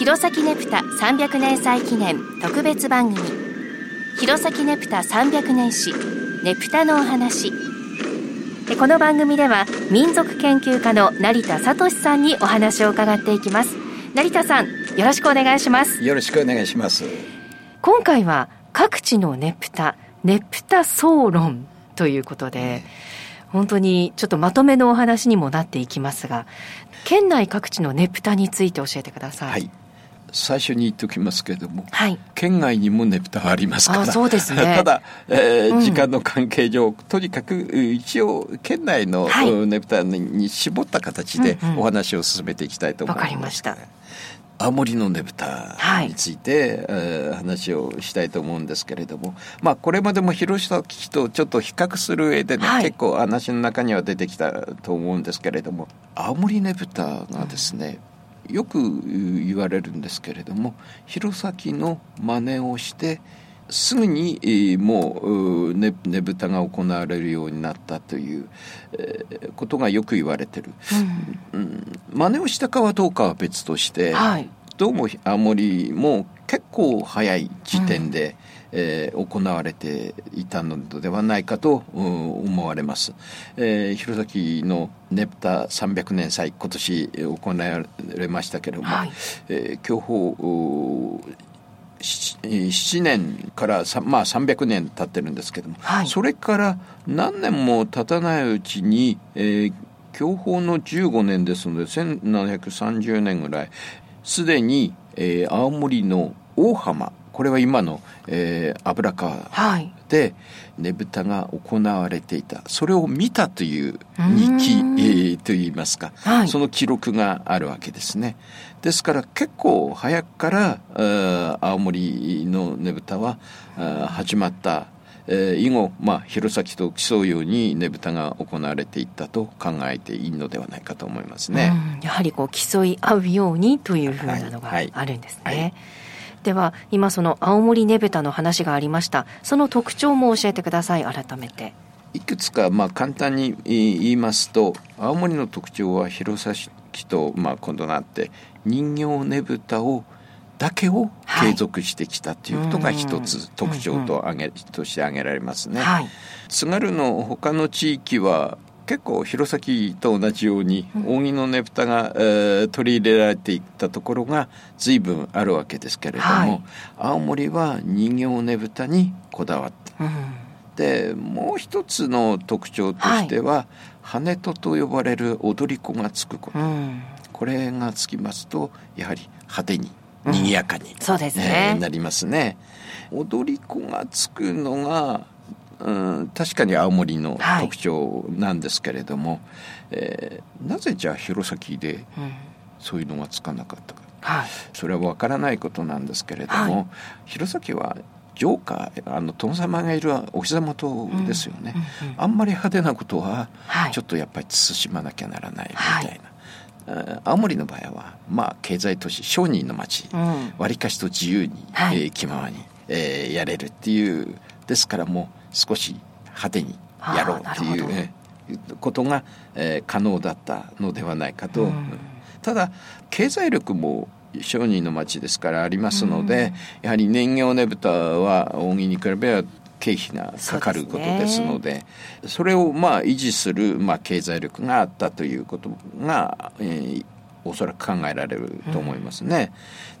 弘前ねぷた300年祭記念特別番組弘前ねぷた300年史ねぷたのお話この番組では民族研究家の成田聡さんにお話を伺っていきます。成田さんよろしくお願いします。よろしくお願いします。今回は各地のねぷたねぷた総論ということで、本当にちょっとまとめのお話にもなっていきますが県内各地のねぷたについて教えてください。はい最初に言っておきますけれども、はい、県外にもねぷたありますから。そうですね。ただ、えー、うん、時間の関係上とにかく一応県内のねぷたに絞った形でお話を進めていきたいと思います。わ、うん、かりました。青森のねぶたについて、はい、話をしたいと思うんですけれども、まあ、これまでも広島基地とちょっと比較する上でね、はい、結構話の中には出てきたと思うんですけれども青森ねぶたがですね、うん、よく言われるんですけれども弘前の真似をしてすぐに、えー、もうねねぶたが行われるようになったという、えー、ことがよく言われてる、うん、うん、真似をしたかはどうかは別として、はい、どうも青森も結構早い時点で、うん、えー、行われていたのではないかと、うん、思われます、えー、弘前のねぶた300年祭今年行われましたけれども、はい、えー、享保7年から、まあ、300年経ってるんですけども、はい、それから何年も経たないうちに、えー、享保の15年ですので1730年ぐらいすでに、えー、青森の大浜これは今の、えー、油川でねぶたが行われていた。それを見たという日記、えー、といいますか、はい、その記録があるわけですね。ですから結構早くから青森のねぶたは始まった。えー、以後、まあ、弘前と競うようにねぶたが行われていったと考えていいのではないかと思いますね。やはりこう競い合うようにというふうなのがあるんですね。はいはいはいでは今その青森ねぶたの話がありました。その特徴も教えてください。改めて。いくつかまあ簡単に言いますと青森の特徴は弘前とまあ異なって人形ねぶたをだけを継続してきたということが一つ特徴と挙げ、として挙げられますね。はい、津軽の他の地域は結構弘前と同じように扇のねぶたが、えー、取り入れられていったところが随分あるわけですけれども、はい、青森は人形ねぶたにこだわった。うん、でもう一つの特徴としては、はい、羽とと呼ばれる踊り子がつくこと、うん、これがつきますとやはり派手に賑やかに、うん、そうですね、えー、なりますね。踊り子がつくのがうん、確かに青森の特徴なんですけれども、はい、えー、なぜじゃあ弘前でそういうのがつかなかったか、はい、それは分からないことなんですけれども、はい、弘前は城下あの殿様がいるお膝元ですよね、うんうんうん、あんまり派手なことはちょっとやっぱり慎まなきゃならないみたいな。青森の場合は、まあ、経済都市商人の町わり、うん、かしと自由に、はい、えー、気ままに、えー、やれるっていうですからもう少し派手にやろうっていう、ね、ことが、えー、可能だったのではないかと、うん、ただ経済力も商人の町ですからありますので、うん、やはり年形ねぶたは扇に比べば経費がかかることですので、ね、それをまあ維持する、まあ、経済力があったということが、えー、おそらく考えられると思いますね。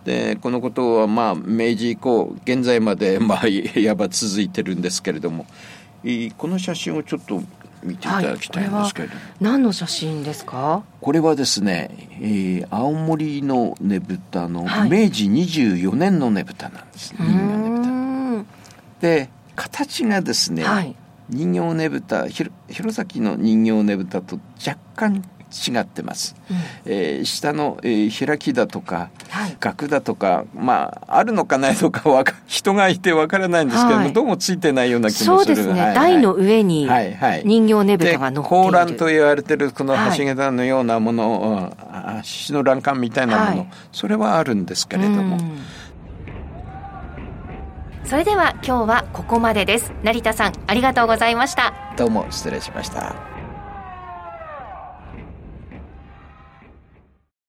うん、でこのことはまあ明治以降現在まで まあいわば続いてるんですけれどもこの写真をちょっと見ていただきたいんですけれども、はい、何の写真ですか？これはですね、えー、青森のねぶたの明治24年のねぶたなんです。ね、はい、で形がですね、はい、人形ねぶた弘前の人形ねぶたと若干違ってます、うん、えー、下の、えー、開きだとか、はい、額だとかまああるのかないのかわか 人がいてわからないんですけども、はい、どうもついてないような気もする。そうですね、はいはい、台の上に人形ねぶたが乗っている、はい、甲羅と言われてるこの橋桁のようなもの、はい、獅子の欄干みたいなもの、それはあるんですけれども、それでは今日はここまでです。成田さんありがとうございました。どうも失礼しました